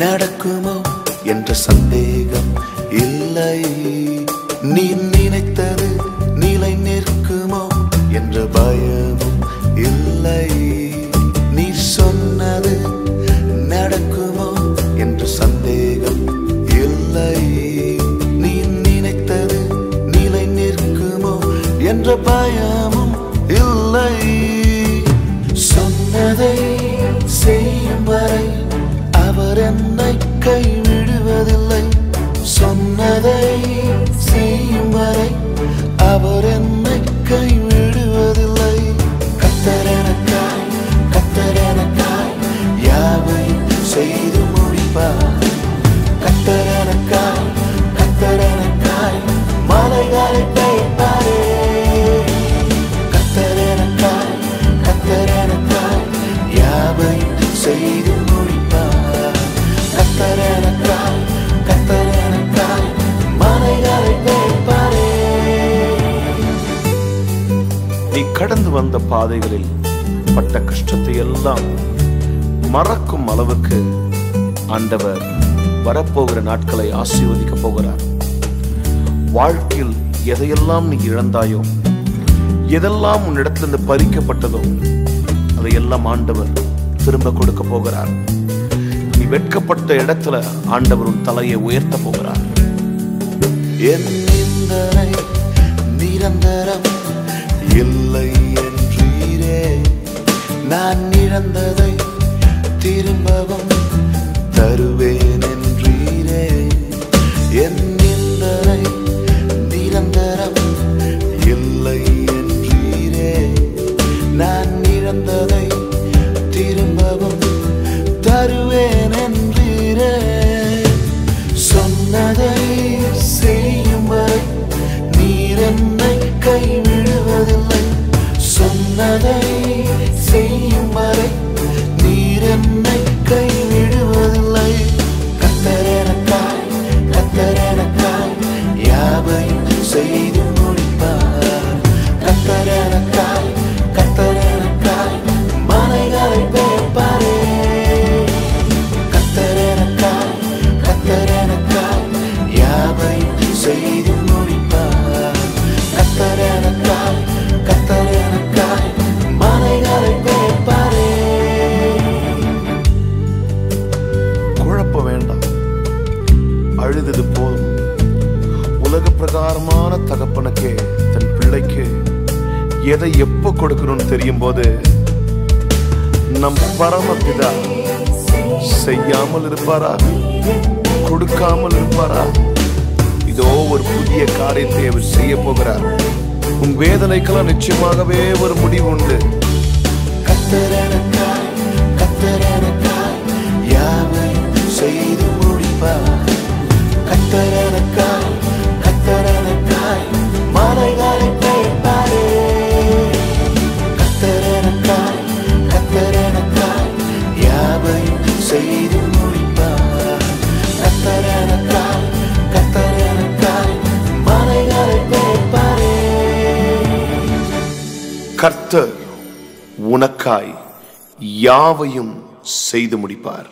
நடக்குமோ என்ற சந்தேகம் இல்லை. நீ நினைத்தது நிலை நிற்குமோ என்ற பயமும் இல்லை. நீ சொன்னது நடக்குமோ என்ற சந்தேகம் இல்லை. நீ நினைத்தது நிலை நிற்குமோ என்ற பயம் செய்யும் வரை அவர் என்ன கடந்து வந்த பாதைகளில் பட்ட கஷ்டத்தை எல்லாம் மறக்கும் அளவுக்கு ஆண்டவர் வரப்போகிற நாட்களை ஆசீர்வதிக்க போகிறார். வாழ்க்கையில் எதையெல்லாம் நீ இழந்தாயோ எதெல்லாம் உன்னிடத்திலிருந்து பறிக்கப்பட்டதோ அதையெல்லாம் ஆண்டவர் திரும்ப கொடுக்க போகிறார். நீ வெட்கப்பட்ட இடத்துல ஆண்டவர் உன் தலையை உயர்த்த போகிறார். என் நிரந்தரம் இல்லை என்றீரே. நான் இழந்ததை திரும்பவும் தருவேன் என்றீரே. என் நிந்தனை நிரந்தரம் இல்லை என்றீரே. நான் இழந்ததை அழுதது போதும். உலக பிரகாரமான தகப்பனுக்கே தன் பிள்ளைக்கு எதை எப்ப கொடுக்கணும்னு தெரியும் போது நம் பரமபிதா செய்யாமல் இருப்பாரா கொடுக்காமல் இருப்பாரா இதோ ஒரு புதிய காரியத்தை அவர் செய்ய போகிறார். உன் வேதனைக்கெல்லாம் நிச்சயமாகவே ஒரு முடிவு உண்டு. கத்தரனக்காய் செய்து முடிப்பார். மலைகளை கர்த்தர் உனக்காய் யாவையும் செய்து முடிப்பார்.